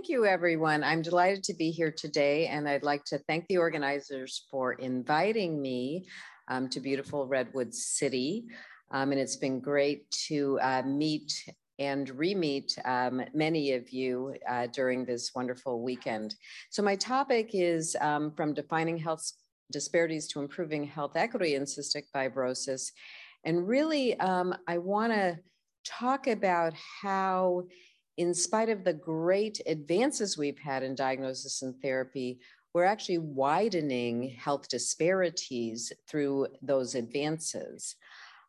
Thank you, everyone. I'm delighted to be here today, and I'd like to thank the organizers for inviting me um, to beautiful Redwood City. Um, and it's been great to uh, meet and re-meet um, many of you uh, during this wonderful weekend. So my topic is um, from defining health disparities to improving health equity in cystic fibrosis. And really, um, I wanna talk about how in spite of the great advances we've had in diagnosis and therapy, we're actually widening health disparities through those advances.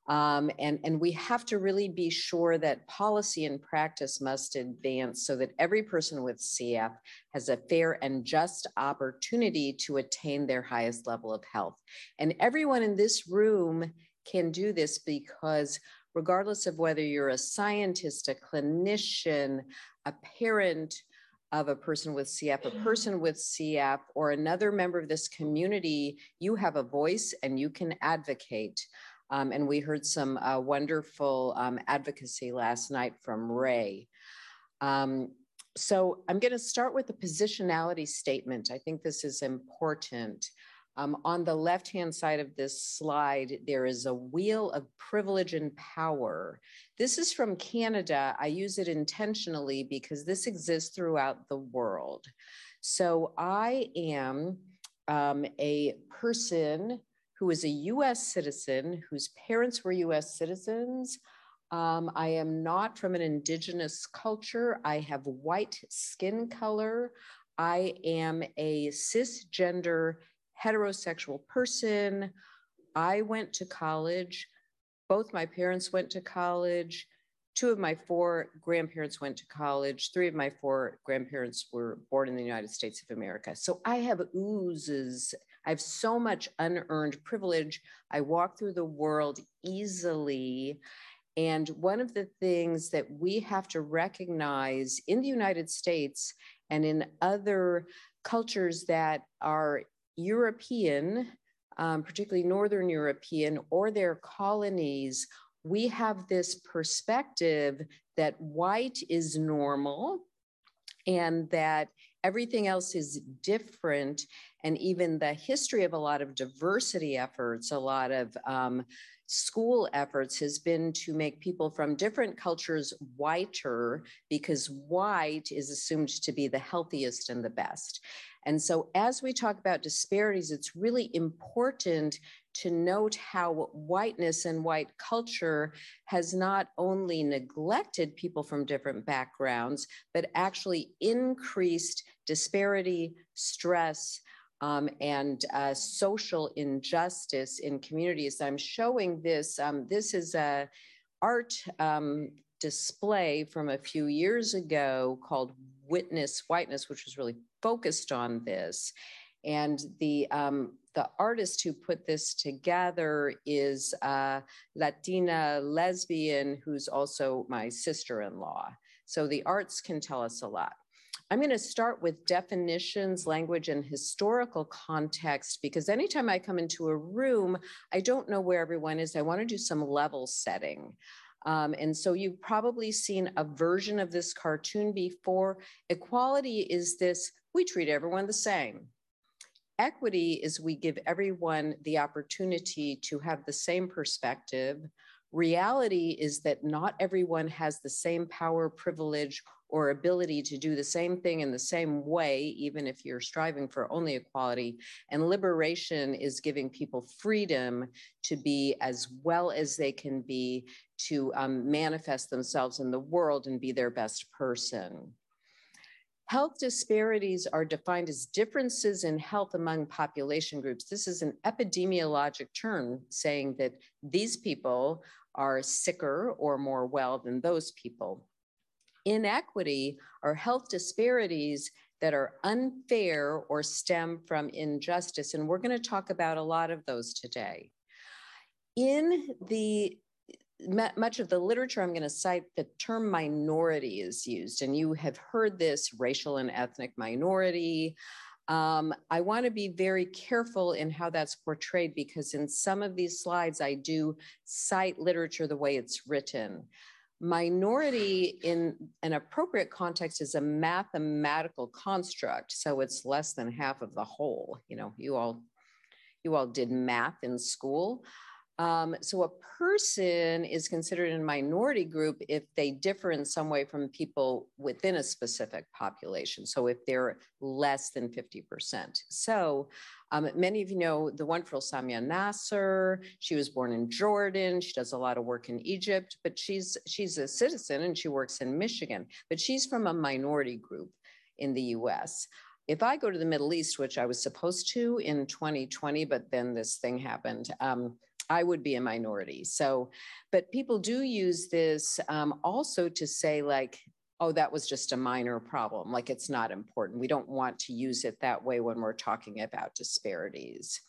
Um, and, and we have to really be sure that policy and practice must advance so that every person with CF has a fair and just opportunity to attain their highest level of health. And everyone in this room can do this because regardless of whether you're a scientist, a clinician, a parent of a person with CF, a person with CF, or another member of this community, you have a voice and you can advocate. Um, and we heard some uh, wonderful um, advocacy last night from Ray. Um, so I'm going to start with the positionality statement. I think this is important. Um, on the left-hand side of this slide, there is a wheel of privilege and power. This is from Canada. I use it intentionally because this exists throughout the world. So I am um, a person who is a US citizen, whose parents were US citizens. Um, I am not from an indigenous culture. I have white skin color. I am a cisgender heterosexual person. I went to college. Both my parents went to college. Two of my four grandparents went to college. Three of my four grandparents were born in the United States of America. So I have oozes. I have so much unearned privilege. I walk through the world easily. And one of the things that we have to recognize in the United States and in other cultures that are European, um, particularly Northern European, or their colonies, we have this perspective that white is normal and that everything else is different. And even the history of a lot of diversity efforts, a lot of um, school efforts has been to make people from different cultures whiter because white is assumed to be the healthiest and the best. And so, as we talk about disparities, it's really important to note how whiteness and white culture has not only neglected people from different backgrounds, but actually increased disparity, stress, um, and uh, social injustice in communities. I'm showing this. Um, this is a art um, display from a few years ago called Witness Whiteness, which was really focused on this. And the um, the artist who put this together is a Latina lesbian who's also my sister-in-law. So the arts can tell us a lot. I'm going to start with definitions, language, and historical context because anytime I come into a room, I don't know where everyone is. I want to do some level setting. Um, and so you've probably seen a version of this cartoon before. Equality is this we treat everyone the same. Equity is we give everyone the opportunity to have the same perspective. Reality is that not everyone has the same power, privilege, or ability to do the same thing in the same way, even if you're striving for only equality. And liberation is giving people freedom to be as well as they can be, to um, manifest themselves in the world and be their best person. Health disparities are defined as differences in health among population groups. This is an epidemiologic term saying that these people are sicker or more well than those people. Inequity are health disparities that are unfair or stem from injustice. And we're going to talk about a lot of those today. In the much of the literature I'm going to cite, the term minority is used, and you have heard this racial and ethnic minority. Um, I want to be very careful in how that's portrayed because in some of these slides, I do cite literature the way it's written. Minority in an appropriate context is a mathematical construct. So it's less than half of the whole. You know, you all, you all did math in school. Um, so a person is considered a minority group if they differ in some way from people within a specific population. So if they're less than 50%. So um, many of you know the wonderful Samya Nasr. She was born in Jordan. She does a lot of work in Egypt, but she's she's a citizen and she works in Michigan. But she's from a minority group in the U.S. If I go to the Middle East, which I was supposed to in 2020, but then this thing happened. Um, I would be a minority. So, but people do use this um, also to say, like, oh, that was just a minor problem, like it's not important. We don't want to use it that way when we're talking about disparities.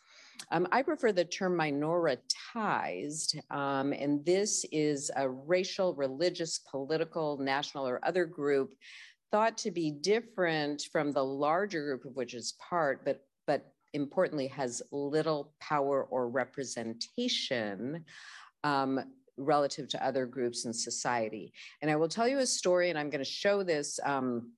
Um, I prefer the term minoritized, um, and this is a racial, religious, political, national, or other group thought to be different from the larger group of which is part, but but importantly has little power or representation um, relative to other groups in society. And I will tell you a story, and I'm going to show this um,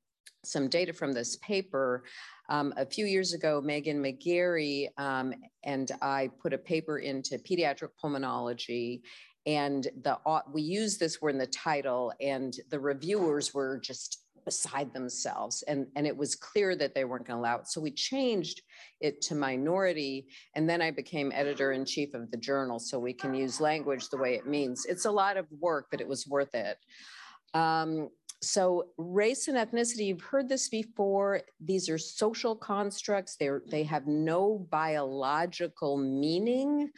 some data from this paper. Um, a few years ago, Meghan McGarry um, and I put a paper into pediatric pulmonology and the we used this word in the title and the reviewers were just beside themselves. And, and it was clear that they weren't going to allow it. So we changed it to minority. And then I became editor in chief of the journal. So we can use language the way it means. It's a lot of work, but it was worth it. Um, so race and ethnicity, you've heard this before. These are social constructs. They're, they have no biological meaning.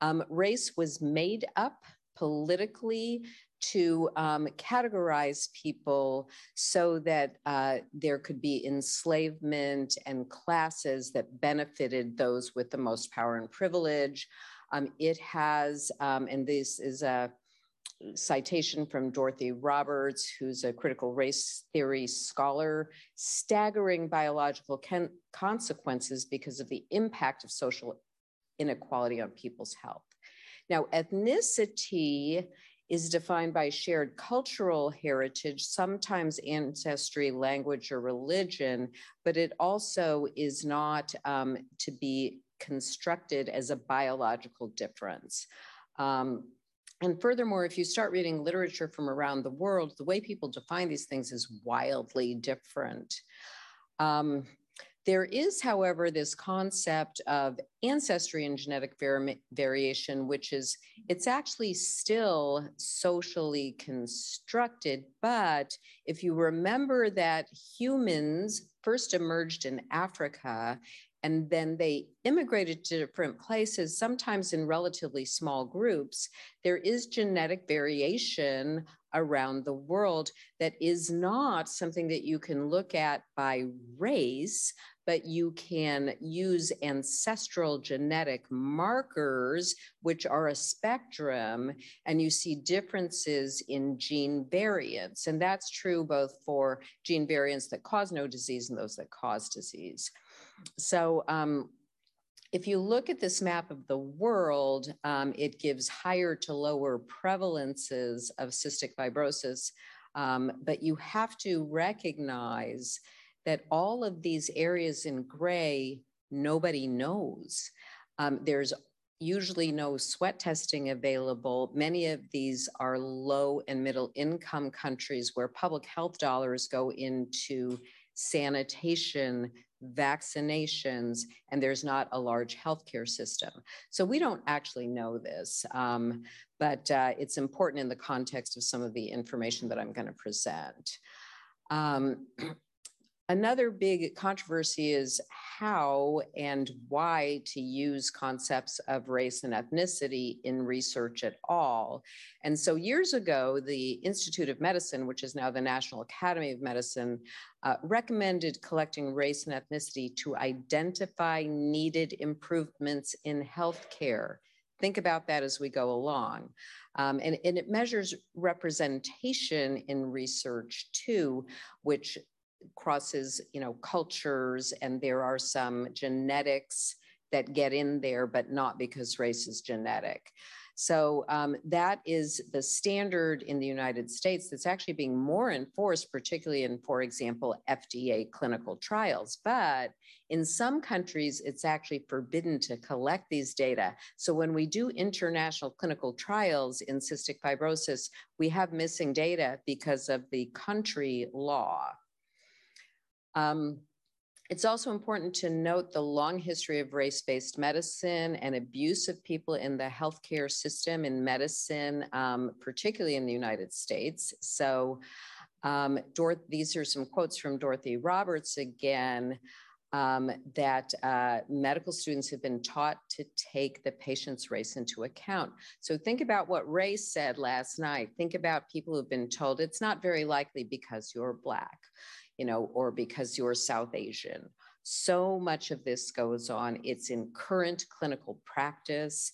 Um, race was made up politically to um, categorize people so that uh, there could be enslavement and classes that benefited those with the most power and privilege. Um, it has, um, and this is a citation from Dorothy Roberts, who's a critical race theory scholar, staggering biological consequences because of the impact of social inequality on people's health. Now, ethnicity is defined by shared cultural heritage, sometimes ancestry, language, or religion, but it also is not um, to be constructed as a biological difference. Um, and furthermore, if you start reading literature from around the world, the way people define these things is wildly different. Um, there is, however, this concept of ancestry and genetic variation, which is, it's actually still socially constructed. But if you remember that humans first emerged in Africa and then they immigrated to different places, sometimes in relatively small groups, there is genetic variation around the world that is not something that you can look at by race, but you can use ancestral genetic markers, which are a spectrum, and you see differences in gene variants. And that's true both for gene variants that cause no disease and those that cause disease. So, um, if you look at this map of the world, um, it gives higher to lower prevalences of cystic fibrosis, um, but you have to recognize that all of these areas in gray, nobody knows. Um, there's usually no sweat testing available. Many of these are low and middle income countries where public health dollars go into sanitation, vaccinations, and there's not a large healthcare system. So we don't actually know this, um, but uh, it's important in the context of some of the information that I'm going to present. Um, Another big controversy is how and why to use concepts of race and ethnicity in research at all. And so years ago, the Institute of Medicine, which is now the National Academy of Medicine, uh, recommended collecting race and ethnicity to identify needed improvements in healthcare. Think about that as we go along. Um, and, and, it measures representation in research too, which crosses, you know, cultures, and there are some genetics that get in there, but not because race is genetic. So um, that is the standard in the United States that's actually being more enforced, particularly in, for example, FDA clinical trials. But in some countries, it's actually forbidden to collect these data. So when we do international clinical trials in cystic fibrosis, we have missing data because of the country law. Um, it's also important to note the long history of race-based medicine and abuse of people in the healthcare system in medicine, um, particularly in the United States. So um, these are some quotes from Dorothy Roberts again, um, that uh, medical students have been taught to take the patient's race into account. So think about what Ray said last night. Think about people who've been told it's not very likely because you're Black you know, or because you're South Asian. So much of this goes on. It's in current clinical practice.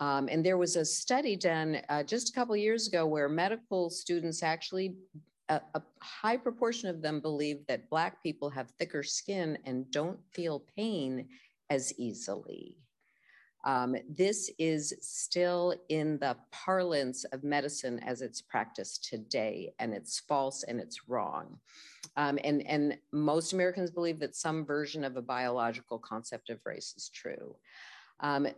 Um, and there was a study done uh, just a couple years ago where medical students actually, a, a, high proportion of them believe that Black people have thicker skin and don't feel pain as easily. Um, this is still in the parlance of medicine as it's practiced today, and it's false and it's wrong. Um, and, and most Americans believe that some version of a biological concept of race is true. Um,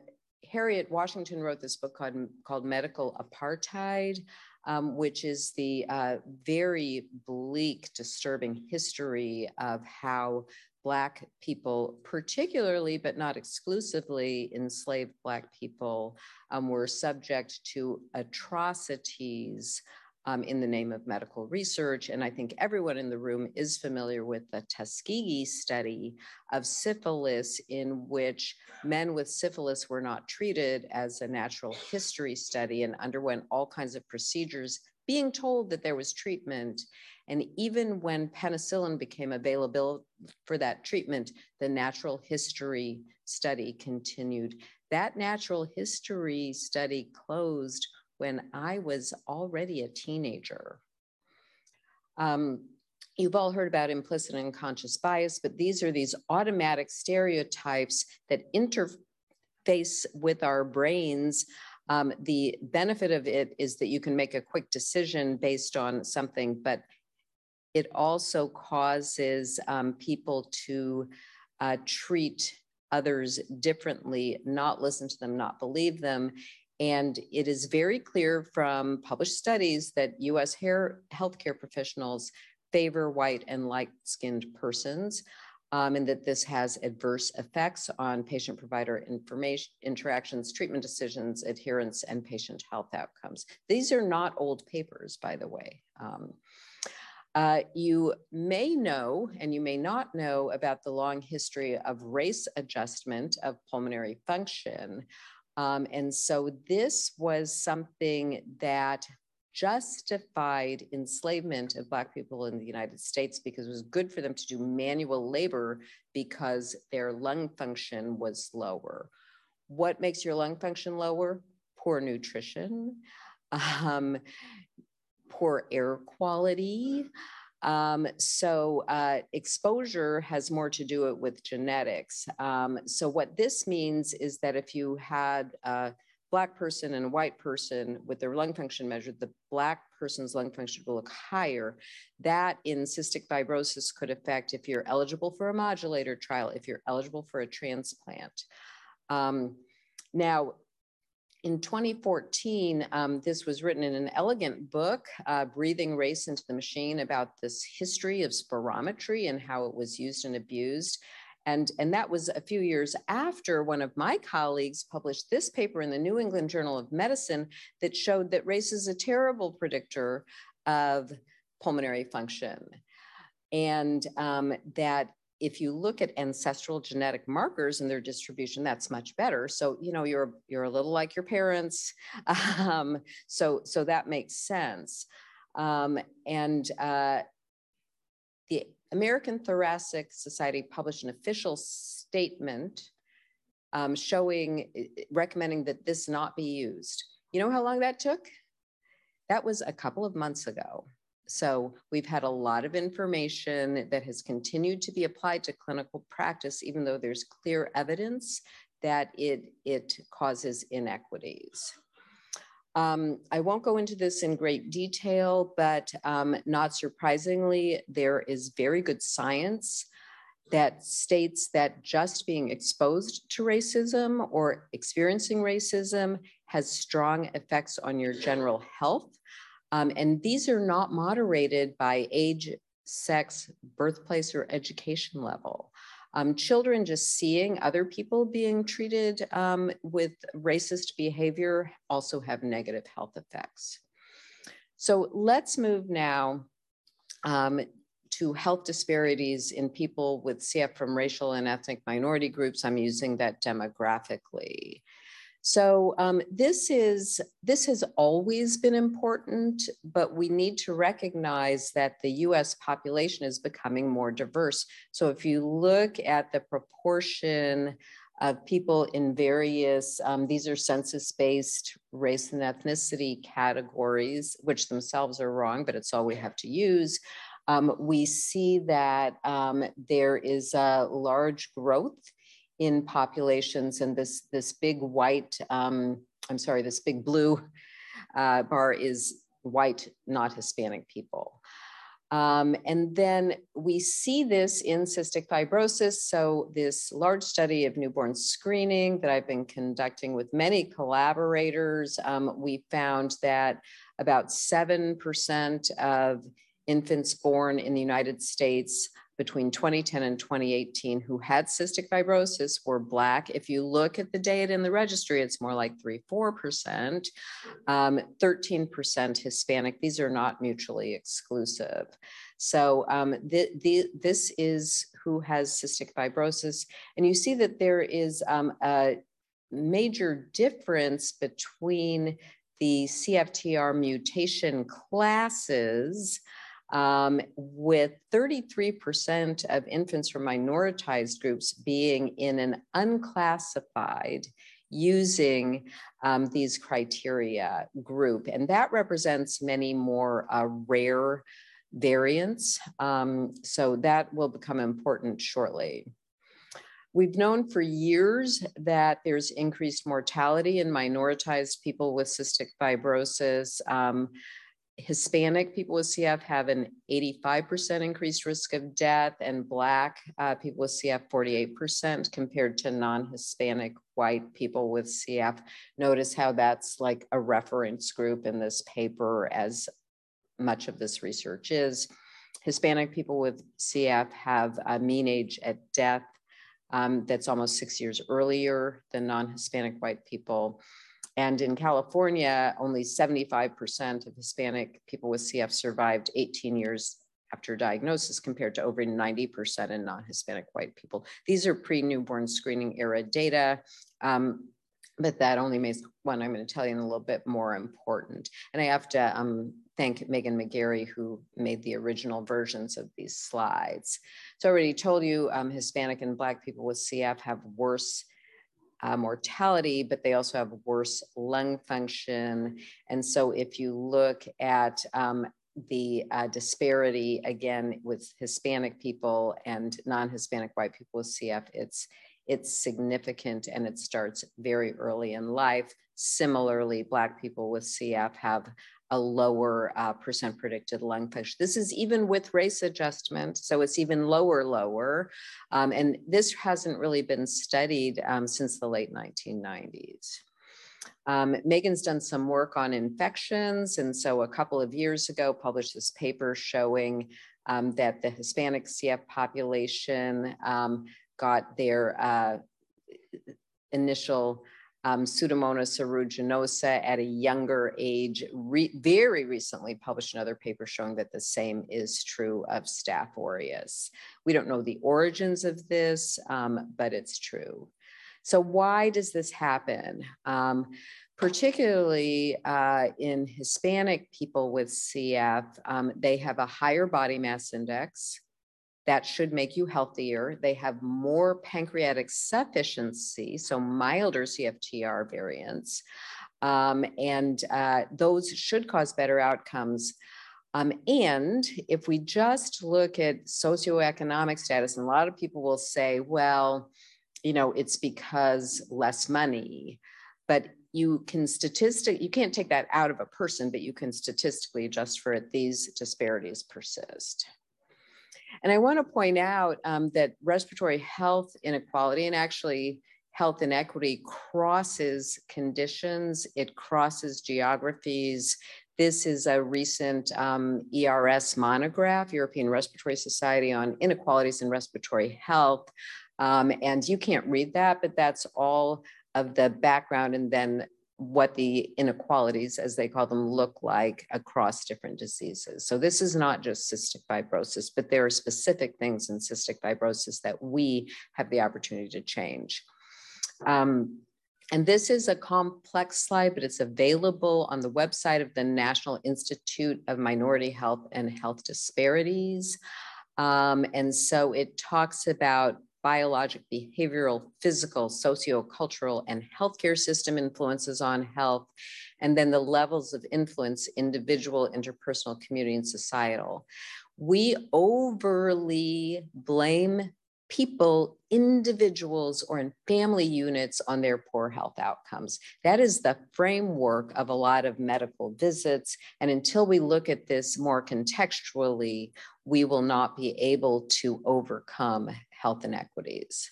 Harriet Washington wrote this book called, called Medical Apartheid, um, which is the uh, very bleak, disturbing history of how Black people, particularly but not exclusively enslaved Black people, um, were subject to atrocities um, in the name of medical research. And I think everyone in the room is familiar with the Tuskegee study of syphilis, in which men with syphilis were not treated as a natural history study and underwent all kinds of procedures, being told that there was treatment. And even when penicillin became available for that treatment, the natural history study continued. That natural history study closed when I was already a teenager. Um, you've all heard about implicit and conscious bias, but these are these automatic stereotypes that interface with our brains. Um, the benefit of it is that you can make a quick decision based on something, but it also causes um, people to uh, treat others differently, not listen to them, not believe them. And it is very clear from published studies that US hair, healthcare professionals favor white and light skinned persons. Um, and that this has adverse effects on patient provider information interactions, treatment decisions, adherence, and patient health outcomes. These are not old papers, by the way. Um, uh, you may know, and you may not know, about the long history of race adjustment of pulmonary function. Um, and so this was something that justified enslavement of Black people in the United States because it was good for them to do manual labor because their lung function was lower. What makes your lung function lower? Poor nutrition, um, poor air quality, um, so uh, exposure has more to do it with genetics. Um, so what this means is that if you had a black person and a white person with their lung function measured, the black person's lung function will look higher. That in cystic fibrosis could affect if you're eligible for a modulator trial, if you're eligible for a transplant. Um, now, in 2014, um, this was written in an elegant book, uh, Breathing Race into the Machine, about this history of spirometry and how it was used and abused. And, and that was a few years after one of my colleagues published this paper in the New England Journal of Medicine that showed that race is a terrible predictor of pulmonary function. And um, that if you look at ancestral genetic markers and their distribution, that's much better. So, you know, you're, you're a little like your parents. Um, so, so that makes sense. Um, and uh, the American Thoracic Society published an official statement um, showing, recommending that this not be used. You know how long that took? That was a couple of months ago. So we've had a lot of information that has continued to be applied to clinical practice, even though there's clear evidence that it, it causes inequities. Um, I won't go into this in great detail, but um, not surprisingly, there is very good science that states that just being exposed to racism or experiencing racism has strong effects on your general health. Um, and these are not moderated by age, sex, birthplace, or education level. Um, children just seeing other people being treated um, with racist behavior also have negative health effects. So let's move now um, to health disparities in people with CF from racial and ethnic minority groups. I'm using that demographically. So um, this is this has always been important, but we need to recognize that the U.S. population is becoming more diverse. So if you look at the proportion of people in various, um, these are census-based race and ethnicity categories, which themselves are wrong, but it's all we have to use. Um, we see that um, there is a large growth in populations and this, this big white, um, I'm sorry, this big blue uh, bar is white, not Hispanic people. Um, and then we see this in cystic fibrosis. So this large study of newborn screening that I've been conducting with many collaborators, um, we found that about 7% of infants born in the United States between 2010 and 2018 who had cystic fibrosis were Black. If you look at the data in the registry, it's more like 3 4%, um, 13% Hispanic. These are not mutually exclusive. So um, the, the, this is who has cystic fibrosis. And you see that there is um, a major difference between the CFTR mutation classes um, with 33% of infants from minoritized groups being in an unclassified using um, these criteria group. And that represents many more uh, rare variants. Um, so that will become important shortly. We've known for years that there's increased mortality in minoritized people with cystic fibrosis. Um, Hispanic people with CF have an 85% increased risk of death, and Black uh, people with CF 48% compared to non Hispanic white people with CF. Notice how that's like a reference group in this paper, as much of this research is. Hispanic people with CF have a mean age at death um, that's almost six years earlier than non Hispanic white people. And in California, only 75% of Hispanic people with CF survived 18 years after diagnosis compared to over 90% in non-Hispanic white people. These are pre-newborn screening era data. Um, but that only makes one I'm going to tell you in a little bit more important. And I have to um, thank Meghan McGarry who made the original versions of these slides. So I already told you um, Hispanic and Black people with CF have worse uh, mortality, but they also have worse lung function. And so if you look at um, the uh, disparity again with Hispanic people and non-Hispanic white people with CF, it's it's significant and it starts very early in life. Similarly, Black people with CF have a lower uh, percent predicted lung function. This is even with race adjustment, so it's even lower, lower. Um, and this hasn't really been studied um, since the late 1990s. Um, Meghan's done some work on infections, and so a couple of years ago published this paper showing um, that the Hispanic CF population um, got their uh, initial um, Pseudomonas aeruginosa at a younger age, re very recently published another paper showing that the same is true of Staph aureus. We don't know the origins of this, um, but it's true. So why does this happen? Um, particularly uh, in Hispanic people with CF, um, they have a higher body mass index, that should make you healthier. They have more pancreatic sufficiency, so milder CFTR variants. Um, and uh, those should cause better outcomes. Um, and if we just look at socioeconomic status, and a lot of people will say, well, you know, it's because less money. But you can statistic, you can't take that out of a person, but you can statistically adjust for it. These disparities persist. And I want to point out um, that respiratory health inequality and actually health inequity crosses conditions, it crosses geographies. This is a recent um, ERS monograph, European Respiratory Society on Inequalities in Respiratory Health. Um, and you can't read that, but that's all of the background and then what the inequalities, as they call them, look like across different diseases. So this is not just cystic fibrosis, but there are specific things in cystic fibrosis that we have the opportunity to change. Um, and this is a complex slide, but it's available on the website of the National Institute of Minority Health and Health Disparities. Um, and so it talks about biologic, behavioral, physical, socio-cultural, and healthcare system influences on health, and then the levels of influence, individual, interpersonal, community, and societal. We overly blame people, individuals, or in family units on their poor health outcomes. That is the framework of a lot of medical visits. And until we look at this more contextually, we will not be able to overcome health inequities.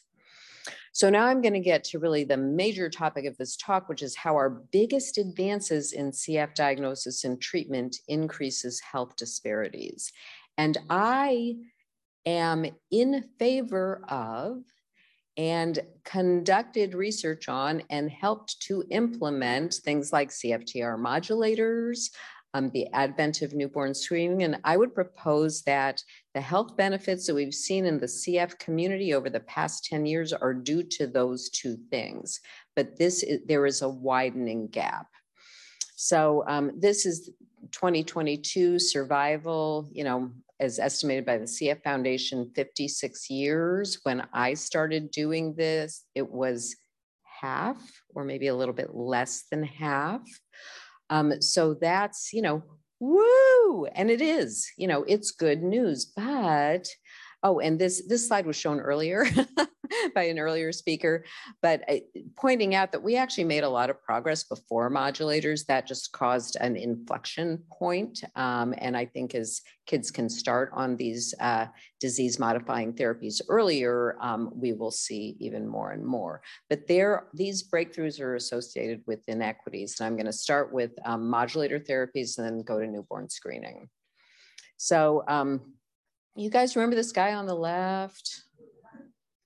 So now I'm going to get to really the major topic of this talk, which is how our biggest advances in CF diagnosis and treatment increases health disparities. And I am in favor of and conducted research on and helped to implement things like CFTR modulators, um, the advent of newborn screening. And I would propose that the health benefits that we've seen in the CF community over the past 10 years are due to those two things. But this is, there is a widening gap. So um, this is 2022 survival, you know, as estimated by the CF Foundation, 56 years. When I started doing this, it was half or maybe a little bit less than half. Um, so that's, you know, woo, and it is, you know, it's good news. But, oh, and this this slide was shown earlier. by an earlier speaker, but uh, pointing out that we actually made a lot of progress before modulators that just caused an inflection point. Um, and I think as kids can start on these uh, disease modifying therapies earlier, um, we will see even more and more. But there, these breakthroughs are associated with inequities. And I'm gonna start with um, modulator therapies and then go to newborn screening. So um, you guys remember this guy on the left?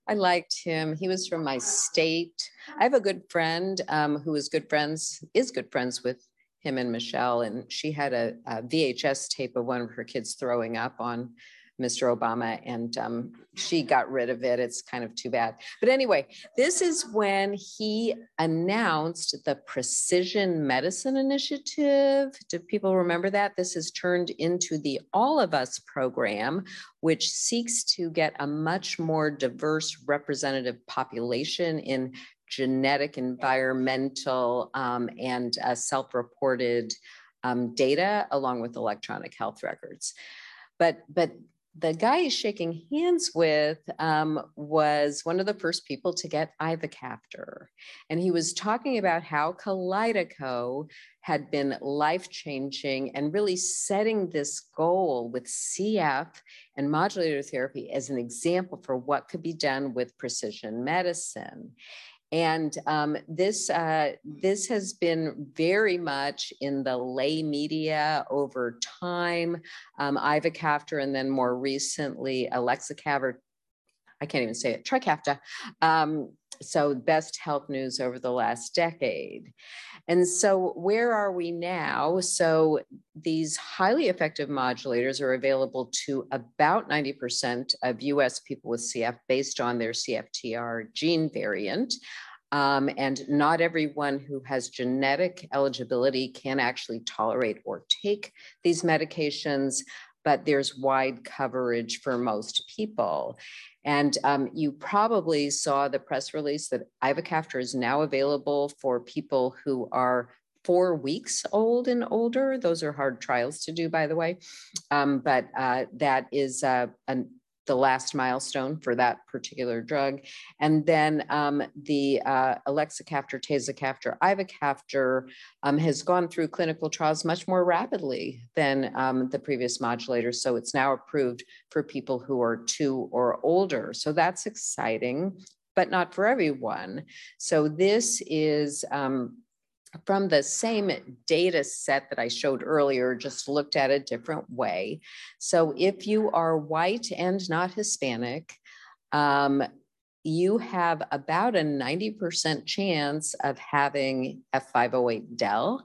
I liked him. He was from my state. I have a good friend um, who is good friends, is good friends with him and Michelle, and she had a, a VHS tape of one of her kids throwing up on Mr. Obama, and um, she got rid of it. It's kind of too bad. But anyway, this is when he announced the Precision Medicine Initiative. Do people remember that? This has turned into the All of Us program, which seeks to get a much more diverse representative population in genetic, environmental, um, and uh, self-reported um, data along with electronic health records. But, but the guy he's shaking hands with um, was one of the first people to get ivacaftor. And he was talking about how Kalydeco had been life changing and really setting this goal with CF and modulator therapy as an example for what could be done with precision medicine. And um, this, uh, this has been very much in the lay media over time. Um, Ivacaftor and then more recently Alexa Elexacaftor, I can't even say it, Trikafta. Um, so best health news over the last decade. And so where are we now? So these highly effective modulators are available to about 90% of US people with CF based on their CFTR gene variant. Um, and not everyone who has genetic eligibility can actually tolerate or take these medications, but there's wide coverage for most people. And um, you probably saw the press release that Ivacaftor is now available for people who are four weeks old and older. Those are hard trials to do, by the way. Um, but uh, that is uh, an the last milestone for that particular drug. And then um, the uh, elexacaftor, tezacaftor, ivacaftor um, has gone through clinical trials much more rapidly than um, the previous modulators. So it's now approved for people who are two or older. So that's exciting, but not for everyone. So this is um, from the same data set that I showed earlier, just looked at a different way. So if you are white and not Hispanic, um, you have about a 90% chance of having F508 del,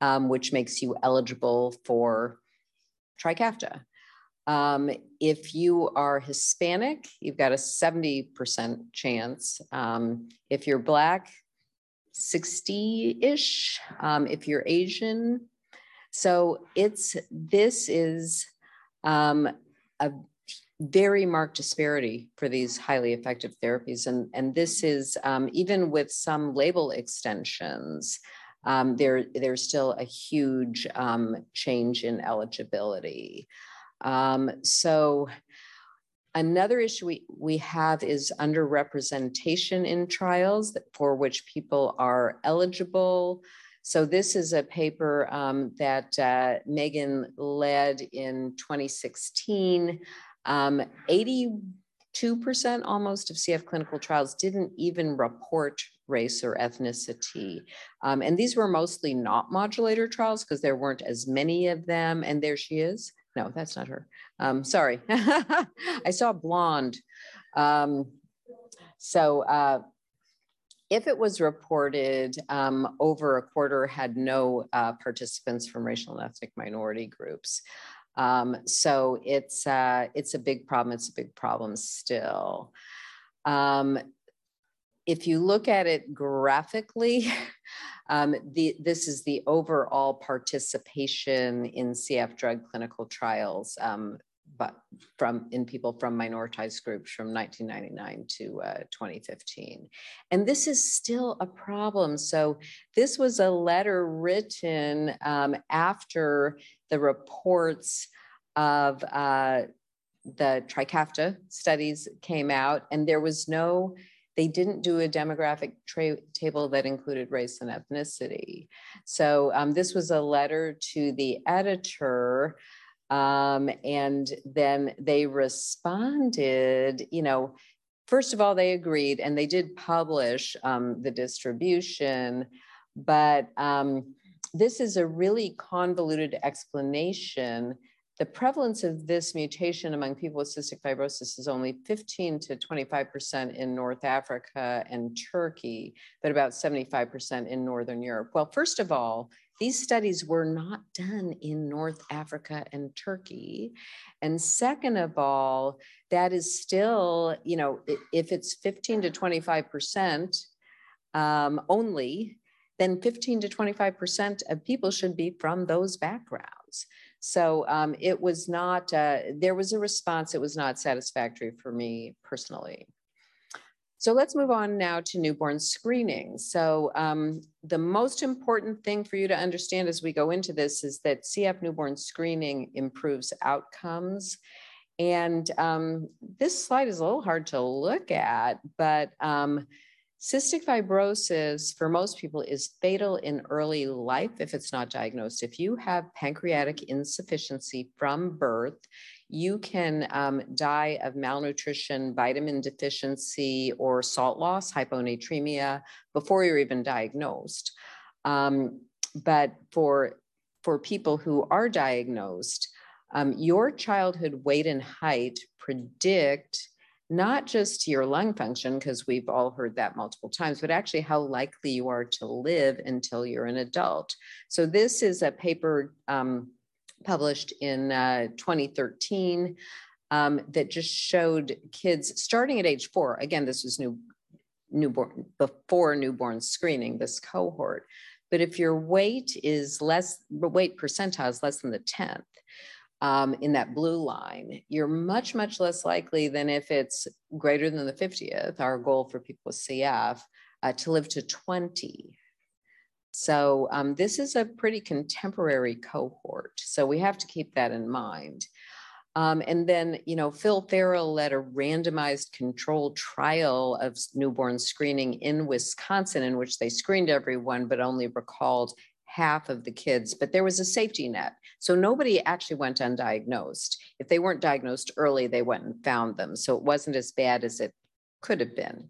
um, which makes you eligible for Trikafta. Um, if you are Hispanic, you've got a 70% chance. Um, if you're Black, 60-ish um, if you're Asian. So it's, this is um, a very marked disparity for these highly effective therapies. And, and this is um, even with some label extensions, um, there, there's still a huge um, change in eligibility. Um, so Another issue we, we have is underrepresentation in trials for which people are eligible. So this is a paper um, that uh, Meghan led in 2016. Um, 82% almost of CF clinical trials didn't even report race or ethnicity. Um, and these were mostly not modulator trials because there weren't as many of them. And there she is. No, that's not her. Um, sorry. I saw blonde. Um, so uh, if it was reported, um, over a quarter had no uh, participants from racial and ethnic minority groups. Um, so it's, uh, it's a big problem. It's a big problem still. Um, if you look at it graphically, Um, the, this is the overall participation in CF drug clinical trials, um, but from in people from minoritized groups from 1999 to uh, 2015. And this is still a problem. So this was a letter written um, after the reports of uh, the Trikafta studies came out, and there was no they didn't do a demographic table that included race and ethnicity. So um, this was a letter to the editor um, and then they responded, you know, first of all, they agreed and they did publish um, the distribution, but um, this is a really convoluted explanation the prevalence of this mutation among people with cystic fibrosis is only 15 to 25% in North Africa and Turkey, but about 75% in Northern Europe. Well, first of all, these studies were not done in North Africa and Turkey. And second of all, that is still, you know, if it's 15 to 25% um, only, then 15 to 25% of people should be from those backgrounds. So um, it was not, uh, there was a response that was not satisfactory for me personally. So let's move on now to newborn screening. So um, the most important thing for you to understand as we go into this is that CF newborn screening improves outcomes. And um, this slide is a little hard to look at, but um, Cystic fibrosis for most people is fatal in early life if it's not diagnosed. If you have pancreatic insufficiency from birth, you can um, die of malnutrition, vitamin deficiency, or salt loss, hyponatremia, before you're even diagnosed. Um, but for, for people who are diagnosed, um, your childhood weight and height predict not just your lung function, because we've all heard that multiple times, but actually how likely you are to live until you're an adult. So this is a paper um, published in uh, 2013 um, that just showed kids starting at age four. Again, this was new newborn before newborn screening, this cohort. But if your weight is less, weight percentile is less than the 10th, um, in that blue line, you're much, much less likely than if it's greater than the 50th, our goal for people with CF, uh, to live to 20. So um, this is a pretty contemporary cohort. So we have to keep that in mind. Um, and then, you know, Phil Farrell led a randomized controlled trial of newborn screening in Wisconsin, in which they screened everyone, but only recalled half of the kids. But there was a safety net. So nobody actually went undiagnosed. If they weren't diagnosed early, they went and found them. So it wasn't as bad as it could have been.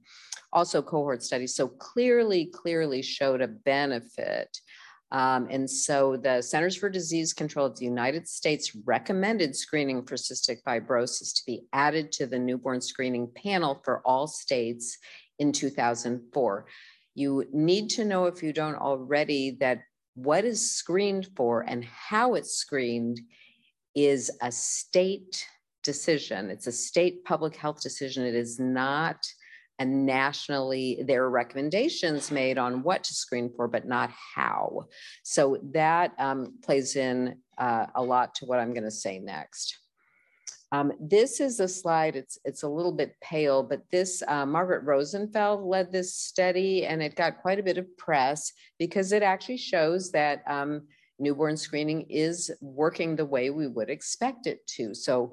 Also, cohort studies. So clearly, clearly showed a benefit um, and so the Centers for Disease Control of the United States recommended screening for cystic fibrosis to be added to the newborn screening panel for all states in 2004. You need to know if you don't already that what is screened for and how it's screened is a state decision. It's a state public health decision. It is not a nationally there are recommendations made on what to screen for, but not how. So that um, plays in uh, a lot to what I'm going to say next. Um, this is a slide, it's, it's a little bit pale, but this, uh, Margaret Rosenfeld led this study and it got quite a bit of press because it actually shows that um, newborn screening is working the way we would expect it to. So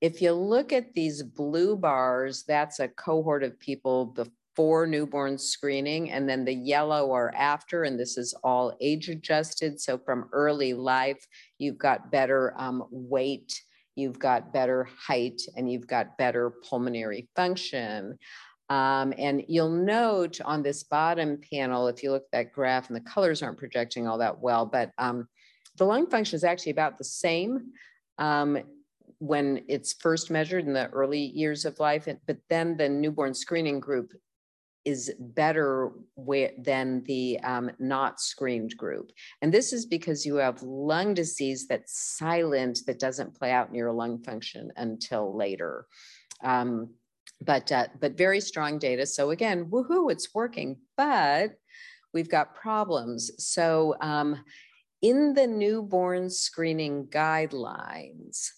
if you look at these blue bars, that's a cohort of people before newborn screening, and then the yellow are after, and this is all age adjusted. So from early life, you've got better um, weight, you've got better height, and you've got better pulmonary function. Um, and you'll note on this bottom panel, if you look at that graph and the colors aren't projecting all that well, but um, the lung function is actually about the same. Um, when it's first measured in the early years of life, but then the newborn screening group is better than the um, not screened group. And this is because you have lung disease that's silent, that doesn't play out in your lung function until later. Um, but, uh, but very strong data. So again, woohoo, it's working, but we've got problems. So um, in the newborn screening guidelines,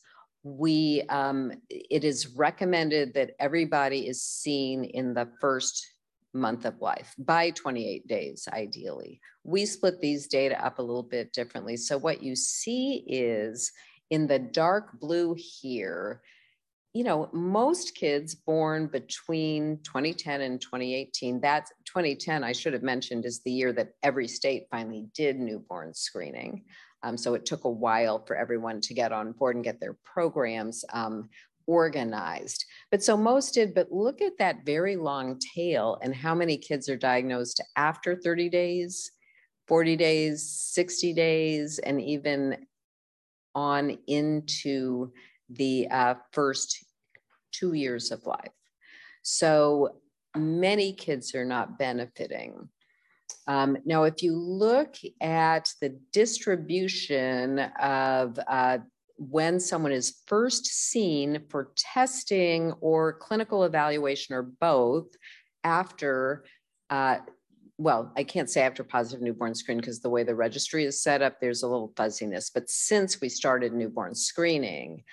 we um, it is recommended that everybody is seen in the first month of life by 28 days ideally. We split these data up a little bit differently. So what you see is in the dark blue here you know most kids born between 2010 and 2018 that's 2010 i should have mentioned is the year that every state finally did newborn screening. Um, so it took a while for everyone to get on board and get their programs. Um, organized. But so most did, but look at that very long tail and how many kids are diagnosed after 30 days, 40 days, 60 days, and even on into the uh, first two years of life. So many kids are not benefiting. Um, now, if you look at the distribution of uh, when someone is first seen for testing or clinical evaluation or both after, uh, well, I can't say after positive newborn screen because the way the registry is set up, there's a little fuzziness. But since we started newborn screening,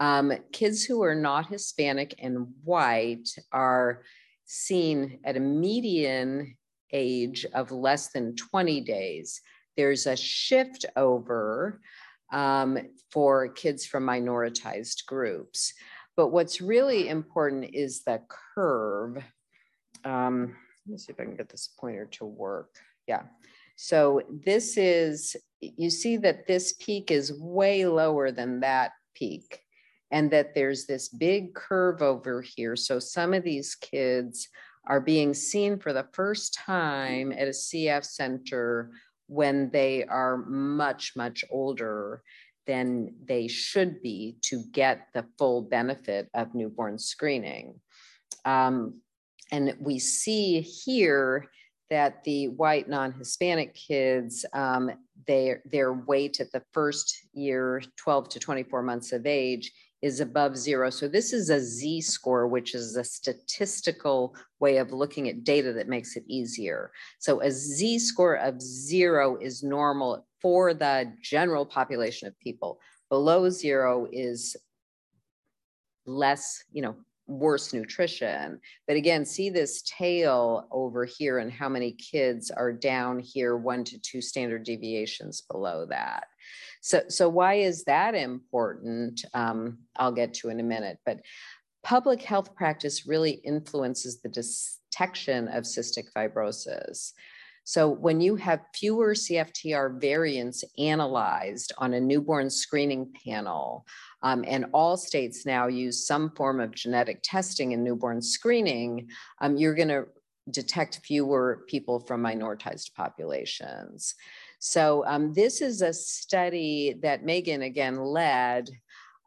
um, kids who are not Hispanic and white are seen at a median age of less than 20 days, there's a shift over um, for kids from minoritized groups. But what's really important is the curve. Um, let me see if I can get this pointer to work. Yeah. So this is, you see that this peak is way lower than that peak and that there's this big curve over here. So some of these kids are being seen for the first time at a CF center when they are much, much older than they should be to get the full benefit of newborn screening. Um, and we see here that the white non-Hispanic kids, um, their, their weight at the first year, 12 to 24 months of age, is above zero. So this is a Z score, which is a statistical way of looking at data that makes it easier. So a Z score of zero is normal for the general population of people. Below zero is less, you know, worse nutrition. But again, see this tail over here and how many kids are down here, one to two standard deviations below that. So, so why is that important? Um, I'll get to in a minute, but public health practice really influences the detection of cystic fibrosis. So when you have fewer CFTR variants analyzed on a newborn screening panel, um, and all states now use some form of genetic testing in newborn screening, um, you're going to detect fewer people from minoritized populations. So um, this is a study that Meghan again led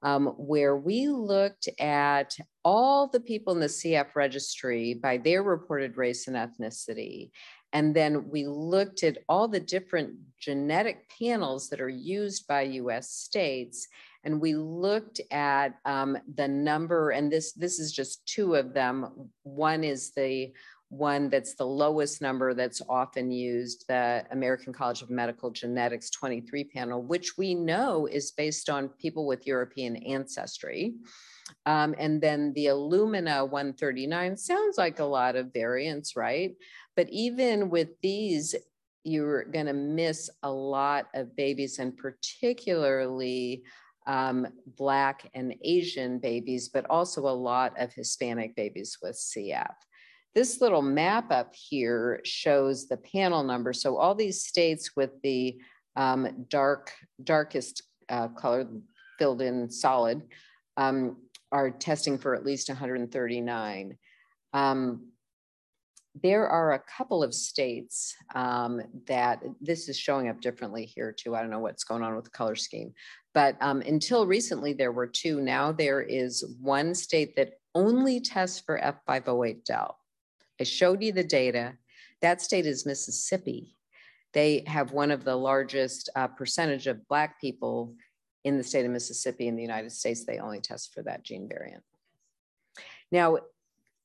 um, where we looked at all the people in the CF registry by their reported race and ethnicity. And then we looked at all the different genetic panels that are used by US states. And we looked at um, the number, and this, this is just two of them. One is the one that's the lowest number that's often used, the American College of Medical Genetics 23 panel, which we know is based on people with European ancestry. Um, and then the Illumina 139 sounds like a lot of variants, right? But even with these, you're going to miss a lot of babies, and particularly um, Black and Asian babies, but also a lot of Hispanic babies with CF. This little map up here shows the panel number. So all these states with the um, dark, darkest uh, color filled in solid um, are testing for at least 139. Um, there are a couple of states um, that this is showing up differently here too. I don't know what's going on with the color scheme, but um, until recently there were two. Now there is one state that only tests for F508 del. I showed you the data. That state is Mississippi. They have one of the largest uh, percentage of Black people in the state of Mississippi in the United States. They only test for that gene variant. Now,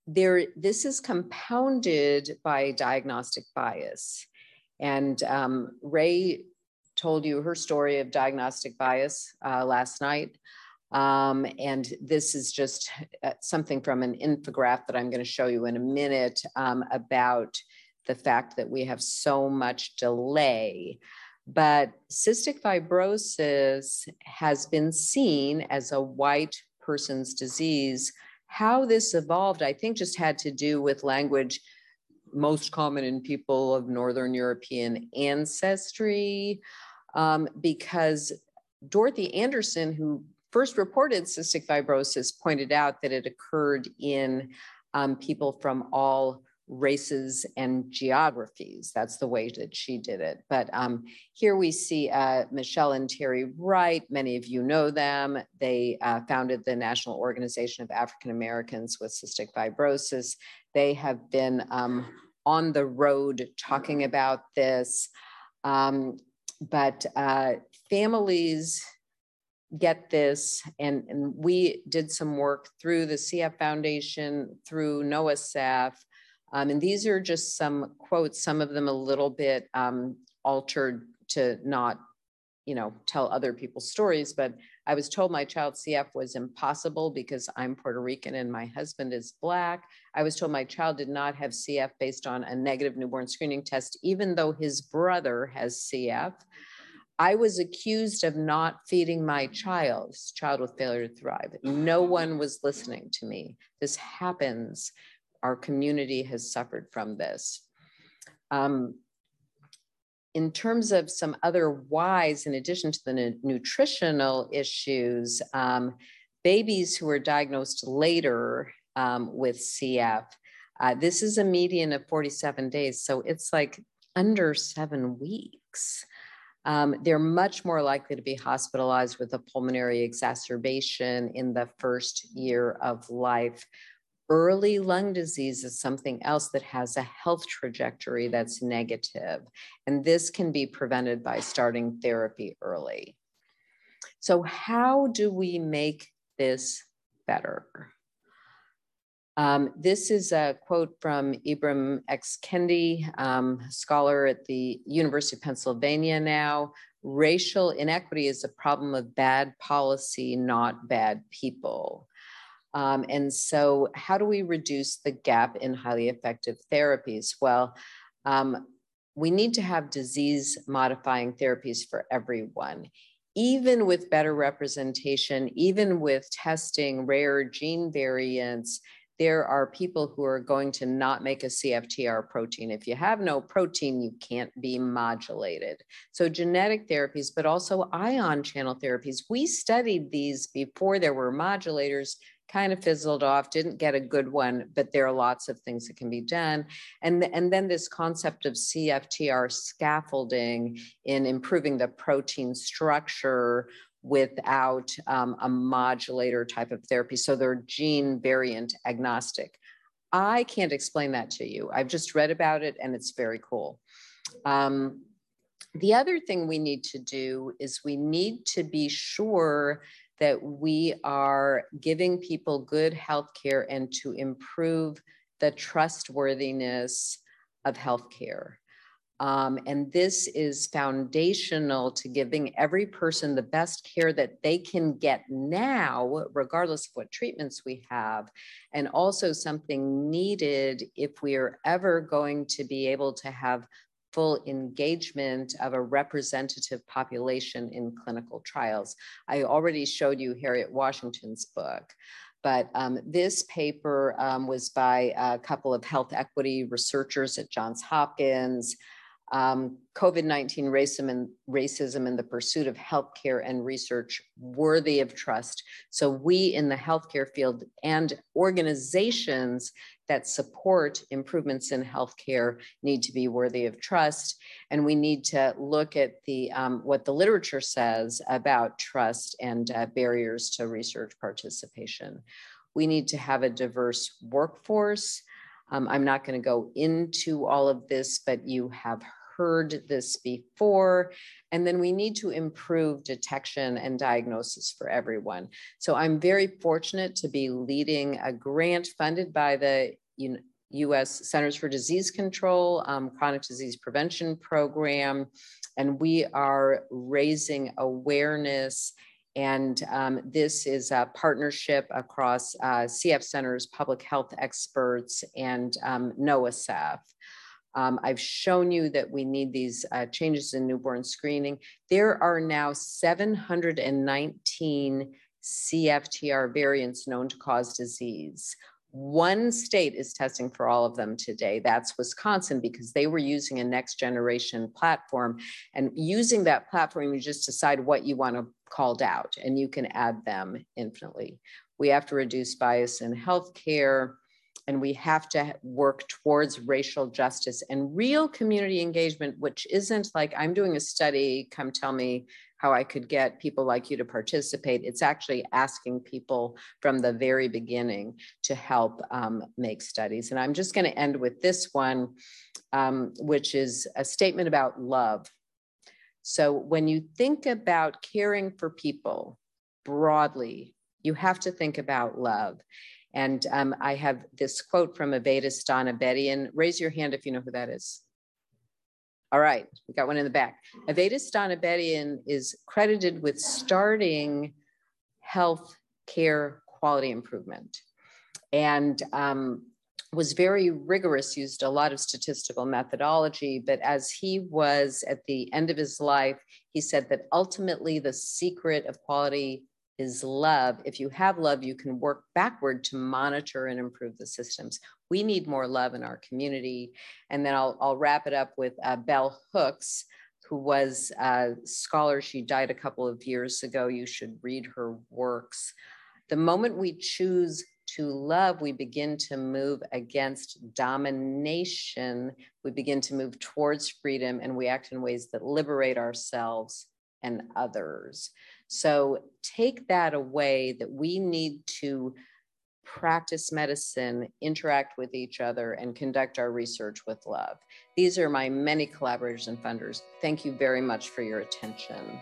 there, this is compounded by diagnostic bias. And um, Ray told you her story of diagnostic bias uh, last night. Um, and this is just uh, something from an infographic that I'm going to show you in a minute um, about the fact that we have so much delay. But cystic fibrosis has been seen as a white person's disease. How this evolved, I think, just had to do with language most common in people of Northern European ancestry, um, because Dorothy Andersen, who first reported cystic fibrosis pointed out that it occurred in um, people from all races and geographies. That's the way that she did it. But um, here we see uh, Michelle and Terry Wright. Many of you know them. They uh, founded the National Organization of African Americans with Cystic Fibrosis. They have been um, on the road talking about this. Um, but uh, families get this. And, and we did some work through the CF Foundation, through NOAACF. Um, and these are just some quotes, some of them a little bit um, altered to not, you know, tell other people's stories. But I was told my child CF was impossible because I'm Puerto Rican and my husband is Black. I was told my child did not have CF based on a negative newborn screening test, even though his brother has CF. I was accused of not feeding my child, child with failure to thrive. No one was listening to me. This happens. Our community has suffered from this. Um, in terms of some other whys, in addition to the nutritional issues, um, babies who are diagnosed later um, with CF, uh, this is a median of 47 days. So it's like under seven weeks um, they're much more likely to be hospitalized with a pulmonary exacerbation in the first year of life. Early lung disease is something else that has a health trajectory that's negative, and this can be prevented by starting therapy early. So, how do we make this better? Um, this is a quote from Ibram X. Kendi, um, scholar at the University of Pennsylvania now. Racial inequity is a problem of bad policy, not bad people. Um, and so, how do we reduce the gap in highly effective therapies? Well, um, we need to have disease modifying therapies for everyone. Even with better representation, even with testing rare gene variants, there are people who are going to not make a CFTR protein. If you have no protein, you can't be modulated. So, genetic therapies, but also ion channel therapies. We studied these before there were modulators kind of fizzled off, didn't get a good one, but there are lots of things that can be done. And, and then this concept of CFTR scaffolding in improving the protein structure without um, a modulator type of therapy. So they're gene variant agnostic. I can't explain that to you. I've just read about it and it's very cool. Um, the other thing we need to do is we need to be sure that we are giving people good health care and to improve the trustworthiness of healthcare. Um, and this is foundational to giving every person the best care that they can get now, regardless of what treatments we have, and also something needed if we are ever going to be able to have full engagement of a representative population in clinical trials. I already showed you Harriet Washington's book, but um, this paper um, was by a couple of health equity researchers at Johns Hopkins, um, COVID-19 racism and racism in the pursuit of healthcare and research worthy of trust. So we in the healthcare field and organizations that support improvements in healthcare need to be worthy of trust. And we need to look at the um, what the literature says about trust and uh, barriers to research participation. We need to have a diverse workforce. Um, I'm not going to go into all of this, but you have heard this before. And then we need to improve detection and diagnosis for everyone. So I'm very fortunate to be leading a grant funded by the US Centers for Disease Control, um, Chronic Disease Prevention Program. And we are raising awareness and um, this is a partnership across uh, CF centers, public health experts, and um, NOAACF. Um, I've shown you that we need these uh, changes in newborn screening. There are now 719 CFTR variants known to cause disease. One state is testing for all of them today. That's Wisconsin because they were using a next generation platform. And using that platform, you just decide what you want to call out and you can add them infinitely. We have to reduce bias in healthcare and we have to work towards racial justice and real community engagement, which isn't like I'm doing a study, come tell me how I could get people like you to participate. It's actually asking people from the very beginning to help um, make studies. And I'm just going to end with this one, um, which is a statement about love. So when you think about caring for people broadly, you have to think about love. And um, I have this quote from Avedis Donabedian. Raise your hand if you know who that is. All right, we got one in the back. Avedis Donabedian is credited with starting health care quality improvement and um, was very rigorous, used a lot of statistical methodology. But as he was at the end of his life, he said that ultimately the secret of quality is love. If you have love, you can work backward to monitor and improve the systems. We need more love in our community. And then I'll, I'll wrap it up with uh, Bell Hooks, who was a scholar. She died a couple of years ago. You should read her works. The moment we choose to love, we begin to move against domination. We begin to move towards freedom and we act in ways that liberate ourselves and others. So take that away that we need to practice medicine, interact with each other, and conduct our research with love. These are my many collaborators and funders. Thank you very much for your attention.